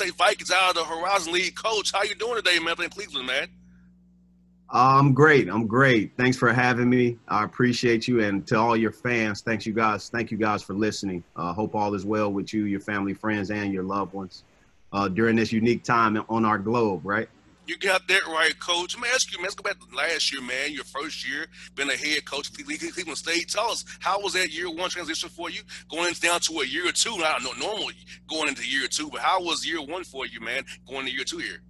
State Vikings out of the Horizon League. Coach, how you doing today, man? In Cleveland, man. I'm great. I'm great. Thanks for having me. I appreciate you, and to all your fans, thanks you guys. Thank you guys for listening. Uh, hope all is well with you, your family, friends, and your loved ones uh, during this unique time on our globe. Right. You got that right, coach. Let me ask you, man. Let's go back to last year, man. Your first year, been a head coach of Cleveland State. Tell us, how was that year one transition for you? Going down to a year or two. I don't know, normally going into year two, but how was year one for you, man? Going to year two here.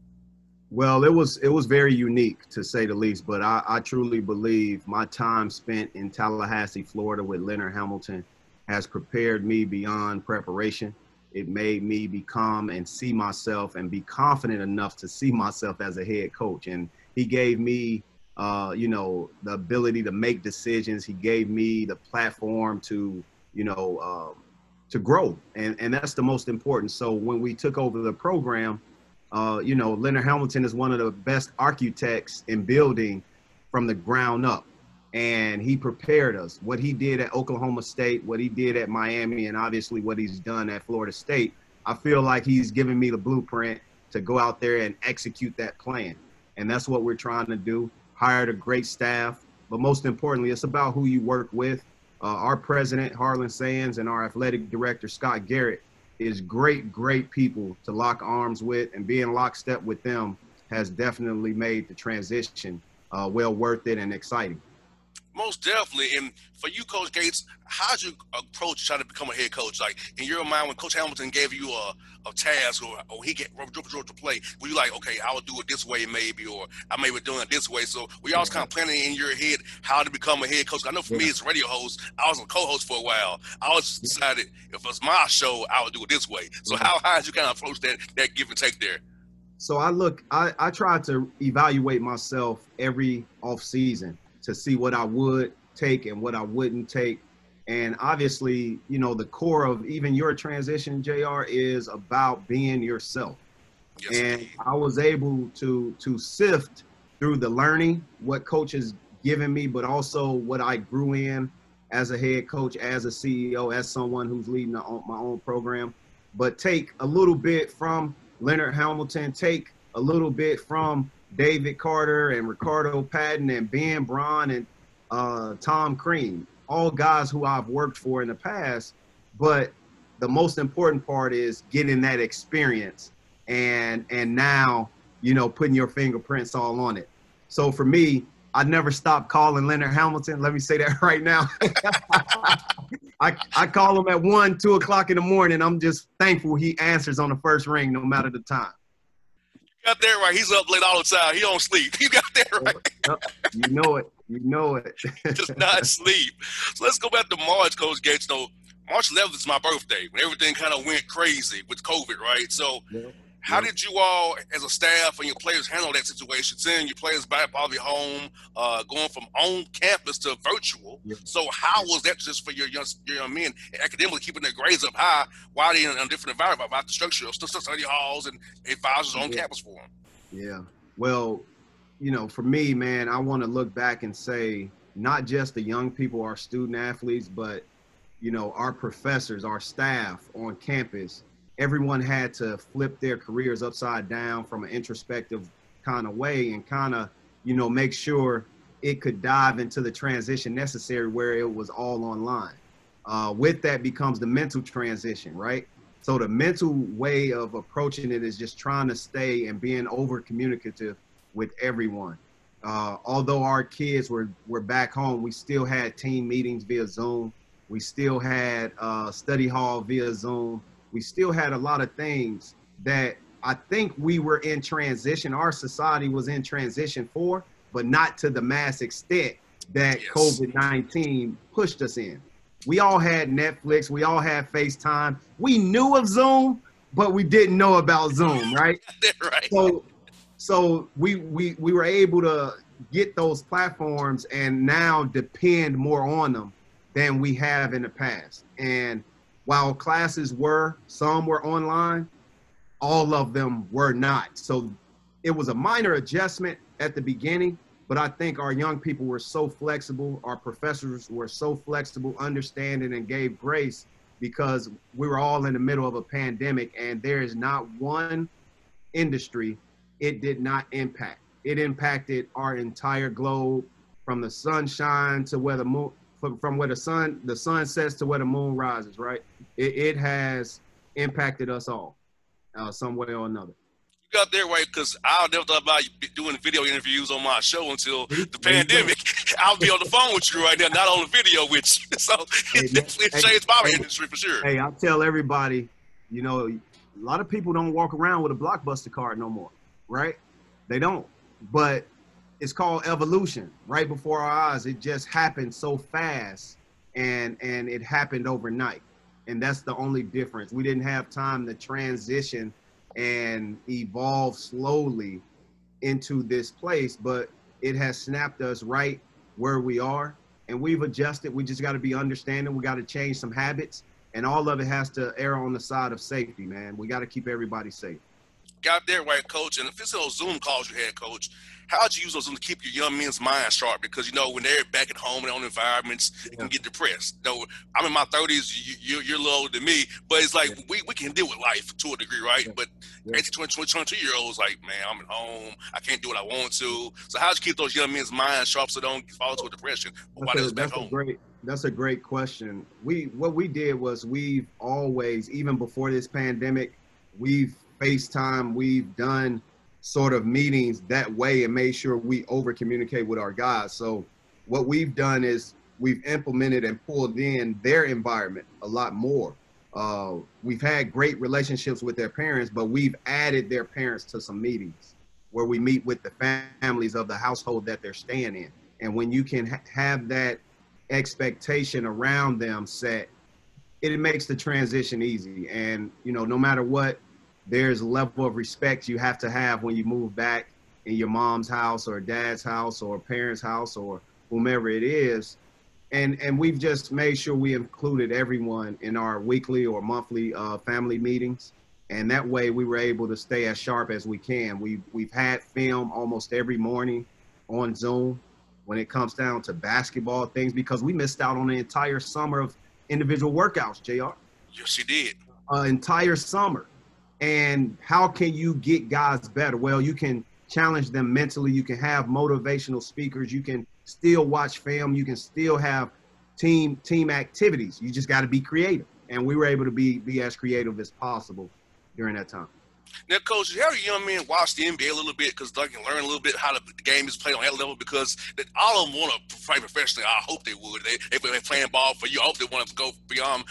Well, it was it was very unique to say the least, but I, I truly believe my time spent in Tallahassee, Florida, with Leonard Hamilton has prepared me beyond preparation it made me become and see myself and be confident enough to see myself as a head coach. And he gave me, uh, you know, the ability to make decisions. He gave me the platform to, you know, uh, to grow. And, and that's the most important. So when we took over the program, uh, you know, Leonard Hamilton is one of the best architects in building from the ground up and he prepared us. What he did at Oklahoma State, what he did at Miami, and obviously what he's done at Florida State, I feel like he's given me the blueprint to go out there and execute that plan. And that's what we're trying to do. Hired a great staff, but most importantly, it's about who you work with. Uh, our president, Harlan Sands, and our athletic director, Scott Garrett, is great, great people to lock arms with, and being lockstep with them has definitely made the transition uh, well worth it and exciting. Most definitely. And for you, Coach Gates, how did you approach trying to become a head coach? Like in your mind, when Coach Hamilton gave you a, a task or, or he get Georgia to play, were you like, okay, I'll do it this way maybe, or I may be doing it this way? So we always kind of planning in your head how to become a head coach. I know for yeah. me as a radio host, I was a co-host for a while. I always decided if it's my show, I would do it this way. So how, how did you kind of approach that that give and take there? So I look, I, I try to evaluate myself every off season to see what I would take and what I wouldn't take. And obviously, you know, the core of even your transition, JR, is about being yourself. Yes, and. I was able to to sift through the learning, what coach has given me, but also what I grew in as a head coach, as a CEO, as someone who's leading my own program. But take a little bit from Leonard Hamilton, take a little bit from David Carter and Ricardo Patton and Ben Braun and uh, Tom Crean, all guys who I've worked for in the past. But the most important part is getting that experience and and now you know putting your fingerprints all on it. So for me, I never stopped calling Leonard Hamilton. Let me say that right now. I, I call him at one, two o'clock in the morning. I'm just thankful he answers on the first ring, no matter the time got that right. He's up late all the time. He don't sleep. You got that right. you know it. You know it. Does not sleep. So let's go back to March, Coach Gates. No, March 11th is my birthday when everything kind of went crazy with COVID, right? So. How did you all, as a staff and your players, handle that situation? Seeing your players back probably home, uh, going from on campus to virtual. Yeah. So how was that just for your young, your young men academically keeping their grades up high while they in a different environment about the structure of study halls and advisors on yeah. campus for them? Yeah. Well, you know, for me, man, I want to look back and say not just the young people, our student athletes, but you know, our professors, our staff on campus everyone had to flip their careers upside down from an introspective kind of way and kind of, you know, make sure it could dive into the transition necessary where it was all online. Uh, with that becomes the mental transition, right? So the mental way of approaching it is just trying to stay and being over communicative with everyone. Uh, although our kids were were back home, we still had team meetings via Zoom. We still had uh, study hall via Zoom we still had a lot of things that I think we were in transition. Our society was in transition for, but not to the mass extent that yes. COVID 19 pushed us in. We all had Netflix, we all had FaceTime. We knew of Zoom, but we didn't know about Zoom, right? right. So so we we we were able to get those platforms and now depend more on them than we have in the past. And while classes were, some were online, all of them were not. So it was a minor adjustment at the beginning, but I think our young people were so flexible, our professors were so flexible, understanding, and gave grace because we were all in the middle of a pandemic and there is not one industry it did not impact. It impacted our entire globe from the sunshine to where the moon from, from where the sun the sun sets to where the moon rises, right? It, it has impacted us all, uh, some way or another You got there right because I never thought about doing video interviews on my show until the pandemic. I'll be on the phone with you right now, not on the video with you. So hey, it definitely changed my hey, industry for sure. Hey, I tell everybody, you know, a lot of people don't walk around with a blockbuster card no more, right? They don't. But it's called evolution. Right before our eyes, it just happened so fast, and and it happened overnight. And that's the only difference. We didn't have time to transition and evolve slowly into this place, but it has snapped us right where we are and we've adjusted. We just got to be understanding. We got to change some habits and all of it has to err on the side of safety, man. We got to keep everybody safe. Got there right, coach. And if it's those Zoom calls you had, coach, how'd you use those to keep your young men's mind sharp? Because you know when they're back at home in their own environments, yeah. they can get depressed. You know, I'm in my 30s. You, are you're a little older than me, but it's like yeah. we, we can deal with life to a degree, right? Yeah. But yeah. 18, 20, 20, 22 year olds, like, man, I'm at home. I can't do what I want to. So how'd you keep those young men's minds sharp so they don't fall into a depression while they're back home? Great, that's a great question. We what we did was we've always, even before this pandemic, we've FaceTime, we've done sort of meetings that way and made sure we over communicate with our guys. So what we've done is we've implemented and pulled in their environment a lot more. Uh, we've had great relationships with their parents, but we've added their parents to some meetings where we meet with the families of the household that they're staying in. And when you can ha- have that expectation around them set, it makes the transition easy. And, you know, no matter what there's a level of respect you have to have when you move back in your mom's house or dad's house or parents' house or whomever it is. And and we've just made sure we included everyone in our weekly or monthly uh, family meetings. And that way we were able to stay as sharp as we can. We we've had film almost every morning on Zoom when it comes down to basketball things because we missed out on the entire summer of individual workouts, JR. Yes, you did. Uh, entire summer. And how can you get guys better? Well, you can challenge them mentally. You can have motivational speakers. You can still watch film. You can still have team team activities. You just got to be creative. And we were able to be be as creative as possible during that time. Now, coach, how do young men watch the NBA a little bit because they can learn a little bit how the game is played on that level? Because all of them want to play professionally. I hope they would. They, if they're playing ball for you, I hope they want to go beyond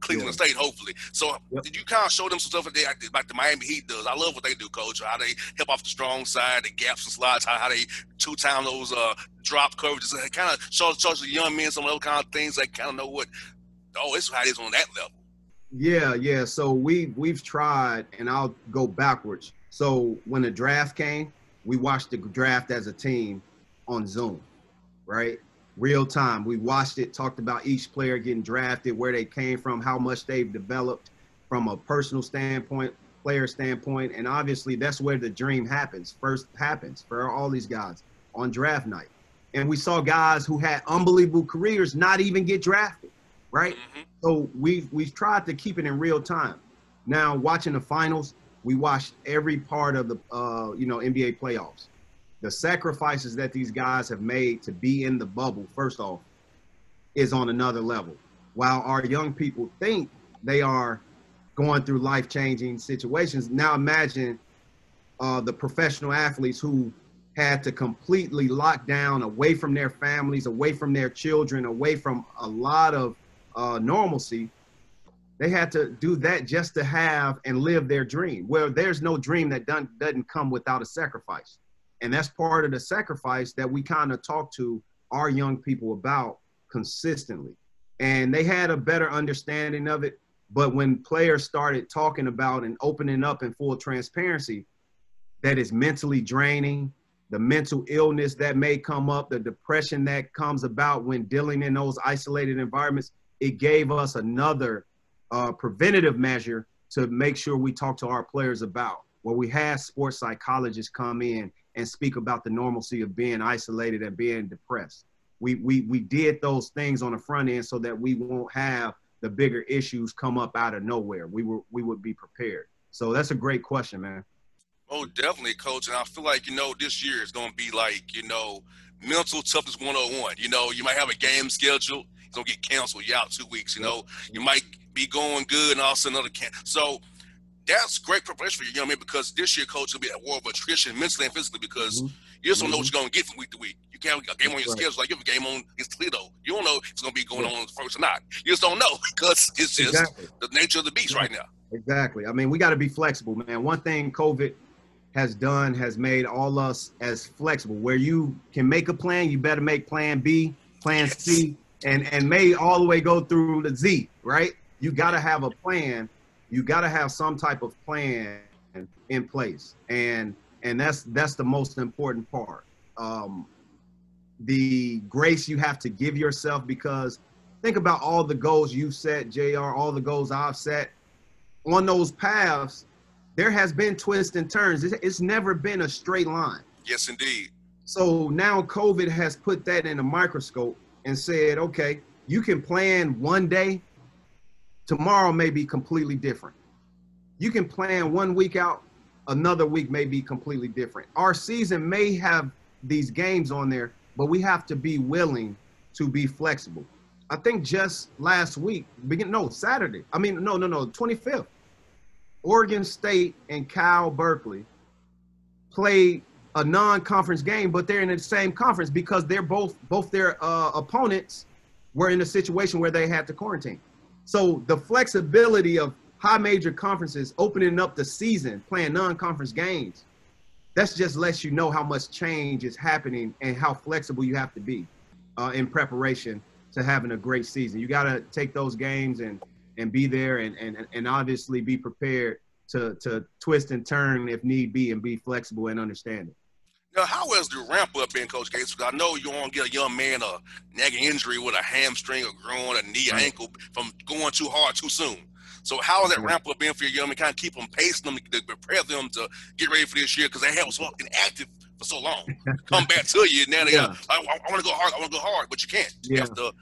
Cleveland yeah. State, hopefully. So yep. did you kind of show them some stuff that they like the Miami Heat does? I love what they do, coach. How they help off the strong side, the gaps and slides, how, how they two time those uh, drop coverages. and kind of show, shows the young men some of those kind of things. They kind of know what. Oh, it's how it is on that level. Yeah, yeah. So we we've tried, and I'll go backwards. So when the draft came, we watched the draft as a team on Zoom, right? Real time. We watched it, talked about each player getting drafted, where they came from, how much they've developed from a personal standpoint, player standpoint, and obviously that's where the dream happens. First happens for all these guys on draft night. And we saw guys who had unbelievable careers not even get drafted, right? Mm-hmm. So we've we've tried to keep it in real time. Now watching the finals, we watched every part of the uh, you know NBA playoffs the sacrifices that these guys have made to be in the bubble, first off, is on another level. While our young people think they are going through life changing situations, now imagine uh, the professional athletes who had to completely lock down away from their families, away from their children, away from a lot of uh, normalcy. They had to do that just to have and live their dream. Well, there's no dream that doesn't come without a sacrifice. And that's part of the sacrifice that we kind of talk to our young people about consistently. And they had a better understanding of it. But when players started talking about and opening up in full transparency, that is mentally draining, the mental illness that may come up, the depression that comes about when dealing in those isolated environments, it gave us another uh, preventative measure to make sure we talk to our players about. Where we had sports psychologists come in and speak about the normalcy of being isolated and being depressed. We, we, we did those things on the front end so that we won't have the bigger issues come up out of nowhere. We were we would be prepared. So that's a great question, man. Oh, definitely, coach. And I feel like, you know, this year is going to be like, you know, mental toughness 101. You know, you might have a game scheduled, it's going to get canceled. You're out two weeks. You know, you might be going good and also another can. So that's great preparation for you, young man, because this year, coach, will be at war of attrition mentally and physically because mm-hmm. you just don't know what mm-hmm. you're going to get from week to week. You can't have a game on your right. schedule like you have a game on against Toledo. You don't know if it's going to be going yeah. on first or not. You just don't know because it's just exactly. the nature of the beast exactly. right now. Exactly. I mean, we got to be flexible, man. One thing COVID has done has made all us as flexible. Where you can make a plan, you better make Plan B, Plan yes. C, and and may all the way go through the Z. Right? You got to have a plan. You got to have some type of plan in place, and and that's that's the most important part. Um, the grace you have to give yourself because think about all the goals you've set, Jr. All the goals I've set on those paths there has been twists and turns. It's, it's never been a straight line. Yes, indeed. So now COVID has put that in a microscope and said, okay, you can plan one day, tomorrow may be completely different. You can plan one week out, another week may be completely different. Our season may have these games on there, but we have to be willing to be flexible. I think just last week, begin no Saturday. I mean, no, no, no, 25th. Oregon State and Cal Berkeley played a non-conference game, but they're in the same conference because they're both both their uh, opponents were in a situation where they had to quarantine. So the flexibility of high major conferences opening up the season, playing non-conference games, that's just lets you know how much change is happening and how flexible you have to be uh, in preparation to having a great season. You got to take those games and and be there and, and, and obviously be prepared to, to twist and turn if need be and be flexible and understanding. Now, how is the ramp up in Coach Gates? Because I know you don't get a young man a nagging injury with a hamstring or groin, a knee, right. ankle from going too hard too soon. So how is that right. ramp up in for your young man? Kind of keep them pacing them to prepare them to get ready for this year because they have so inactive for so long. Come back to you, and now they yeah. got, I, I, want to go hard, I want to go hard, but you can't. You yeah. have to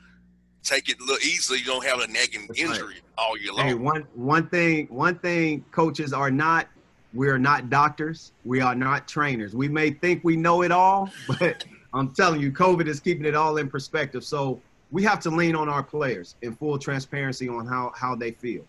take it a little easier. You don't have a nagging That's injury right. all year long. Hey, one one thing one thing coaches are not we are not doctors. We are not trainers. We may think we know it all, but I'm telling you, COVID is keeping it all in perspective. So we have to lean on our players in full transparency on how, how they feel.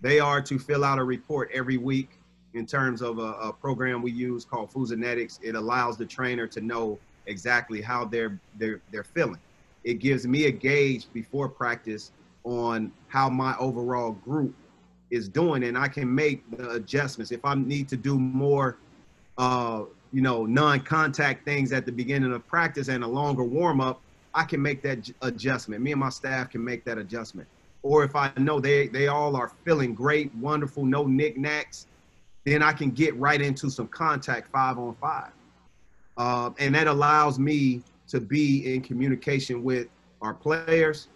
They are to fill out a report every week in terms of a, a program we use called Fusionetics. It allows the trainer to know exactly how they're they're they're feeling it gives me a gauge before practice on how my overall group is doing and I can make the adjustments. If I need to do more uh, you know, non-contact things at the beginning of practice and a longer warm-up, I can make that adjustment. Me and my staff can make that adjustment. Or if I know they they all are feeling great, wonderful, no knickknacks, then I can get right into some contact five on five. Uh, and that allows me to be in communication with our players,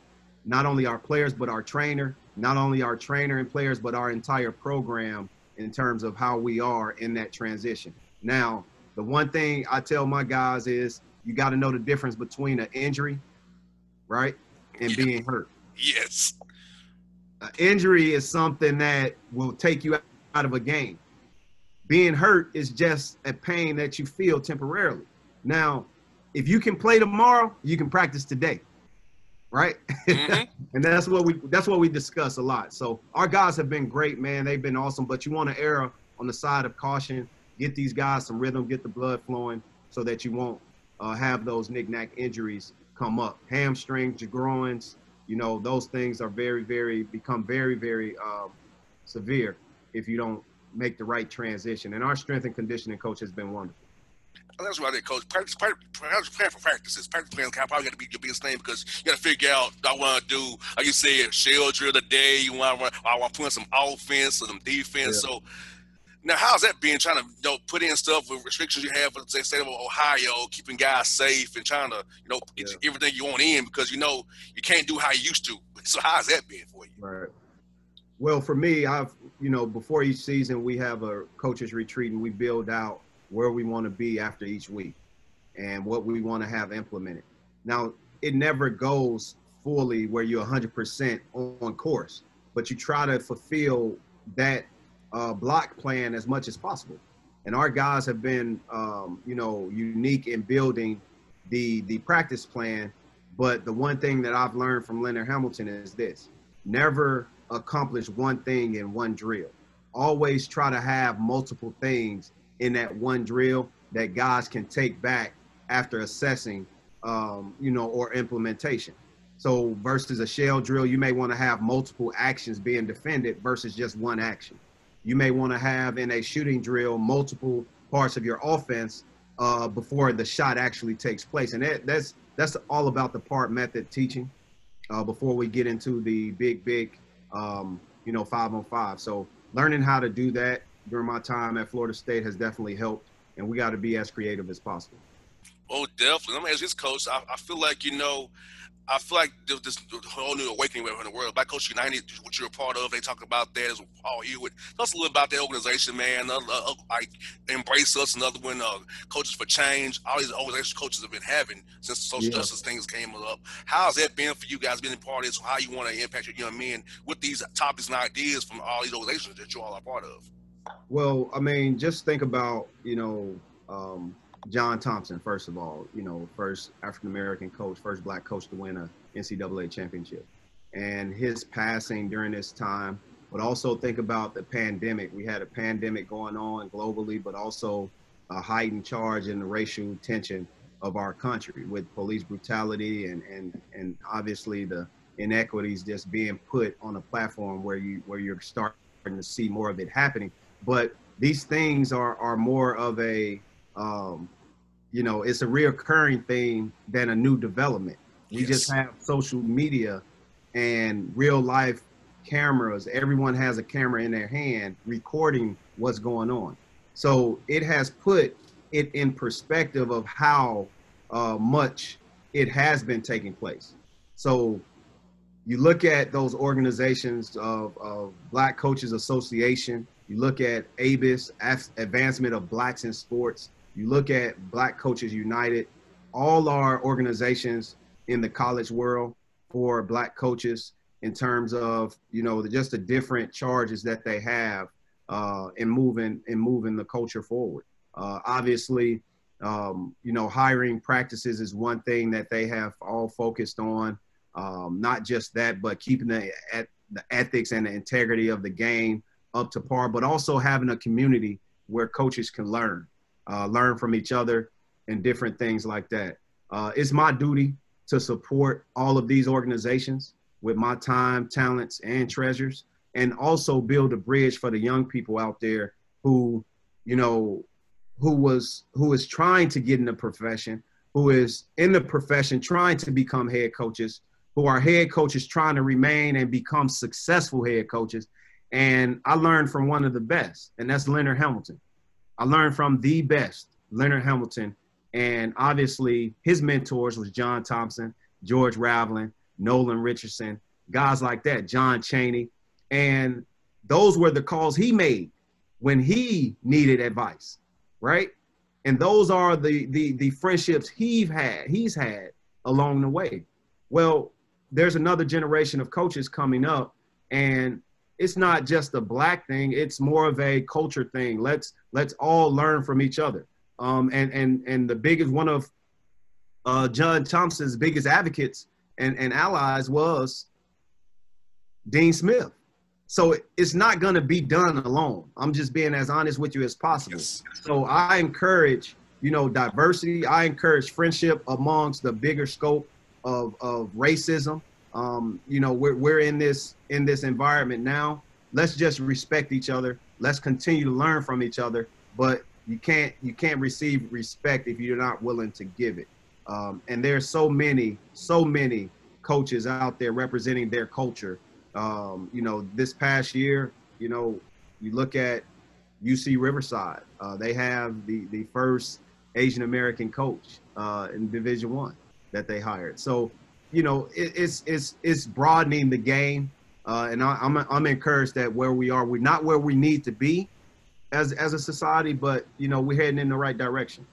not only our players, but our trainer, not only our trainer and players, but our entire program in terms of how we are in that transition. Now, the one thing I tell my guys is you got to know the difference between an injury, right, and yeah. being hurt. Yes. An injury is something that will take you out of a game. Being hurt is just a pain that you feel temporarily. Now, if you can play tomorrow, you can practice today. Right? Mm-hmm. and that's what we that's what we discuss a lot. So our guys have been great, man. They've been awesome, but you want to err on the side of caution, get these guys some rhythm, get the blood flowing so that you won't uh, have those knick-knack injuries come up. Hamstrings, your groins, you know, those things are very, very become very, very um, severe if you don't make the right transition. And our strength and conditioning coach has been wonderful that's why they coach. Practice, practice, plan for practices. Practice plan kind probably got to be your biggest thing because you got to figure out. I want to do, like you said, shell drill today. You want to, run I want to put in some offense or some defense. Yeah. So now, how's that being? Trying to you know put in stuff with restrictions you have for the state of Ohio, keeping guys safe and trying to you know get yeah. everything you want in because you know you can't do how you used to. So how's that been for you? Right. Well, for me, I've you know before each season we have a coaches retreat and we build out where we want to be after each week and what we want to have implemented. Now, it never goes fully where you're 100% on course, but you try to fulfill that uh, block plan as much as possible. And our guys have been, um, you know, unique in building the the practice plan. But the one thing that I've learned from Leonard Hamilton is this: never accomplish one thing in one drill. Always try to have multiple things in that one drill that guys can take back after assessing, um, you know, or implementation. So versus a shell drill, you may want to have multiple actions being defended versus just one action. You may want to have in a shooting drill multiple parts of your offense uh, before the shot actually takes place, and that, that's that's all about the part method teaching. Uh, before we get into the big, big, um, you know, five on five. So learning how to do that during my time at Florida State has definitely helped, and we got to be as creative as possible. Oh, definitely. Let me ask this, coach. I, I feel like you know I feel like this whole new awakening in the world. Black Coach United, which you're a part of, they talk about that as Paul Hewitt. Tell us a little about that organization, man. Uh, uh, like Embrace Us, another one. Uh, coaches for Change. All these organizations coaches have been having since the social yeah. justice things came up. How's that been for you guys being a part of this? How you want to impact your young men with these topics and ideas from all these organizations that you all are part of? Well, I mean, just think about you know. Um, John Thompson, first of all, you know, first African American coach, first black coach to win a NCAA championship. And his passing during this time, but also think about the pandemic. We had a pandemic going on globally, but also a heightened charge in the racial tension of our country with police brutality and, and, and obviously the inequities just being put on a platform where you where you're starting to see more of it happening. But these things are are more of a um, you know, it's a reoccurring thing than a new development. We yes. just have social media and real life cameras. Everyone has a camera in their hand recording what's going on. So it has put it in perspective of how uh, much it has been taking place. So you look at those organizations of, of Black Coaches Association, you look at ABIS, Advancement of Blacks in Sports, you look at Black Coaches United, all our organizations in the college world for Black coaches in terms of you know just the different charges that they have uh, in moving in moving the culture forward. Uh, obviously, um, you know hiring practices is one thing that they have all focused on. Um, not just that, but keeping the at the ethics and the integrity of the game up to par, but also having a community where coaches can learn uh, learn from each other, and different things like that. Uh, it's my duty to support all of these organizations with my time, talents, and treasures, and also build a bridge for the young people out there who, you know, who was who is trying to get in the profession, who is in the profession trying to become head coaches, who are head coaches trying to remain and become successful head coaches. And I learned from one of the best, and that's Leonard Hamilton. I learned from the best, Leonard Hamilton, and obviously his mentors was John Thompson, George Raveling, Nolan Richardson, guys like that, John Cheney. and those were the calls he made when he needed advice, right? And those are the the the friendships he's had he's had along the way. Well, there's another generation of coaches coming up, and it's not just a black thing it's more of a culture thing. Let's let's all learn from each other. Um, and and and the biggest one of uh, john thompson's biggest advocates and, and allies was dean smith. So it's not going to be done alone. I'm just being as honest with you as possible. Yes. so i encourage you know diversity. I encourage friendship amongst the bigger scope of, of racism um, you know, we're, we're in this in this environment now. Let's just respect each other. Let's continue to learn from each other. But you can't you can't receive respect if you're not willing to give it. Um, and there's so many so many coaches out there representing their culture. Um, you know, this past year, you know, you look at UC Riverside. Uh, they have the the first Asian American coach uh, in Division One that they hired. So you know, it, it's it's it's broadening the game, uh, and I, am I'm, I'm encouraged that where we are, we're not where we need to be as as a society, but you know, we're heading in the right direction.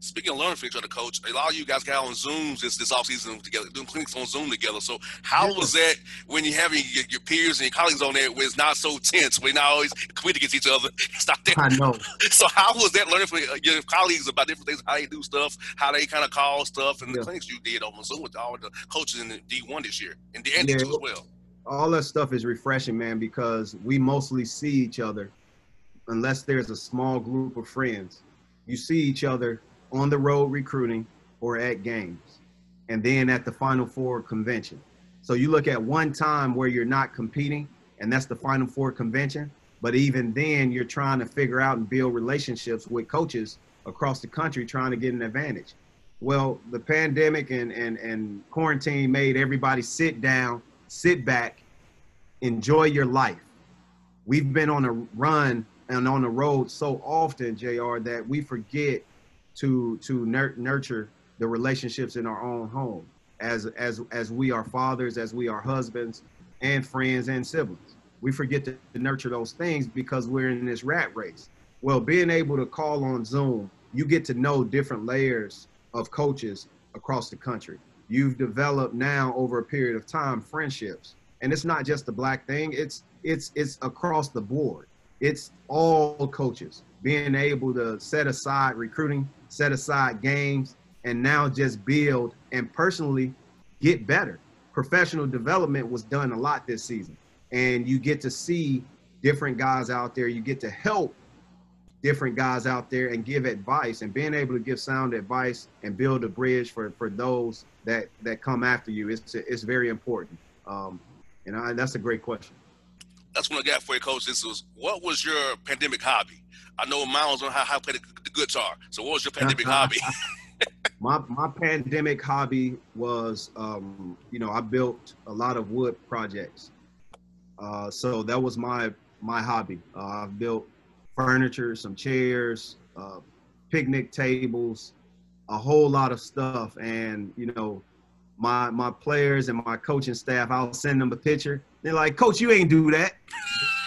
Speaking of learning from each other, coach, a lot of you guys got on Zooms this this offseason together, doing clinics on Zoom together. So how was that when you having your, your, peers and your colleagues on there where it's not so tense, we're not always competing against each other? It's not that. I know. So how was that learning from uh, your colleagues about different things, how they do stuff, how they kind of call stuff, and yeah. the clinics you did on Zoom with all the coaches in the D1 this year and the yeah. as well? All that stuff is refreshing, man, because we mostly see each other unless there's a small group of friends. You see each other on the road recruiting or at games, and then at the Final Four convention. So you look at one time where you're not competing, and that's the Final Four convention. But even then, you're trying to figure out and build relationships with coaches across the country trying to get an advantage. Well, the pandemic and, and, and quarantine made everybody sit down, sit back, enjoy your life. We've been on a run and on the road so often, JR, that we forget to to nurture the relationships in our own home as as as we are fathers, as we are husbands and friends and siblings. We forget to, to nurture those things because we're in this rat race. Well, being able to call on Zoom, you get to know different layers of coaches across the country. You've developed now over a period of time friendships. And it's not just the black thing, it's it's it's across the board. It's all coaches being able to set aside recruiting set aside games, and now just build and personally get better. Professional development was done a lot this season, and you get to see different guys out there. You get to help different guys out there and give advice and being able to give sound advice and build a bridge for, for those that, that come after you. It's, it's very important. Um, and I, that's a great question. That's what I got for you, coach. This was what was your pandemic hobby? I know Miles on how, how to play the, the guitar. So what was your pandemic hobby? my my pandemic hobby was um, you know I built a lot of wood projects. Uh, so that was my my hobby. Uh, I've built furniture, some chairs, uh, picnic tables, a whole lot of stuff. And you know, my my players and my coaching staff, I'll send them a picture. They're like, "Coach, you ain't do that,"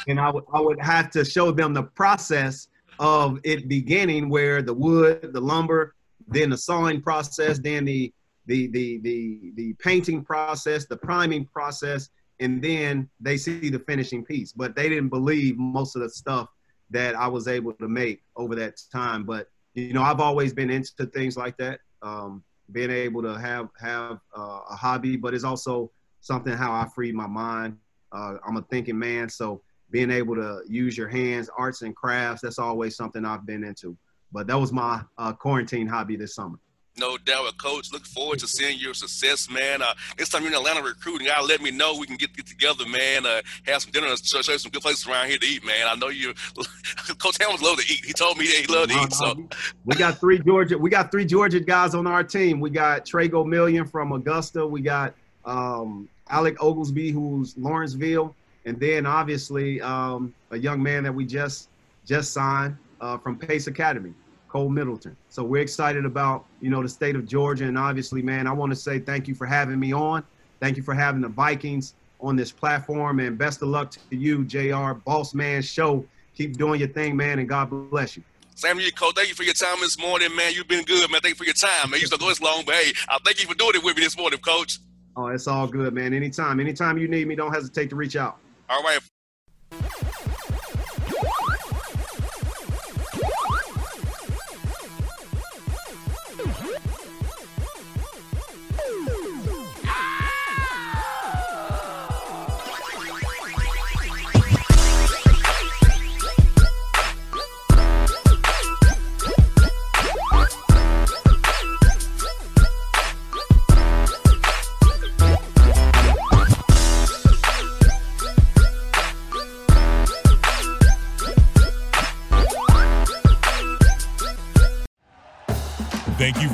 and I would I would have to show them the process of it beginning where the wood, the lumber, then the sawing process, then the the the the the painting process, the priming process, and then they see the finishing piece. But they didn't believe most of the stuff that I was able to make over that time. But you know, I've always been into things like that. Um, being able to have have uh, a hobby, but it's also something how I free my mind. Uh, I'm a thinking man, so being able to use your hands, arts and crafts, that's always something I've been into. But that was my uh, quarantine hobby this summer. No doubt, Coach. Look forward to seeing your success, man. Uh, next time you're in Atlanta recruiting, gotta let me know. We can get, get together, man. Uh, have some dinner and show, show you some good places around here to eat, man. I know you, Coach Hammonds love to eat. He told me that he loved to eat. So we got three Georgia. We got three Georgia guys on our team. We got Tre Gomillion from Augusta. We got um, Alec Oglesby, who's Lawrenceville and then obviously um, a young man that we just just signed uh, from Pace Academy, Cole Middleton. So we're excited about you know the state of Georgia, and obviously, man, I want to say thank you for having me on. Thank you for having the Vikings on this platform, and best of luck to you, Jr. Boss Man Show. Keep doing your thing, man, and God bless you. To you, Coach. Thank you for your time this morning, man. You've been good, man. Thank you for your time, man. You still go this long, but hey, I thank you for doing it with me this morning, Coach. Oh, it's all good, man. Anytime, anytime you need me, don't hesitate to reach out. All right.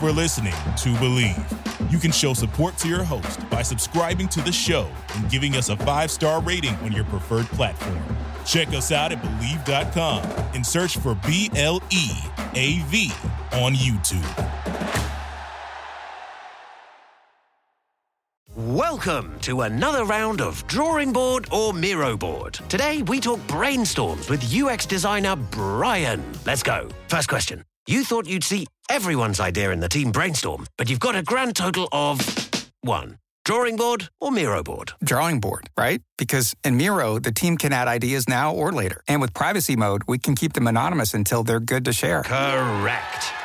For listening to Bleav. You can show support to your host by subscribing to the show and giving us a five star rating on your preferred platform. Check us out at Bleav.com and search for B L E A V on YouTube. Welcome to another round of Drawing Board or Miro Board. Today we talk brainstorms with UX designer Brian. Let's go. First question You thought you'd see everyone's idea in the team brainstorm, but you've got a grand total of one. Drawing board or Miro board? Drawing board, right? Because in Miro, the team can add ideas now or later. And with privacy mode, we can keep them anonymous until they're good to share. Correct.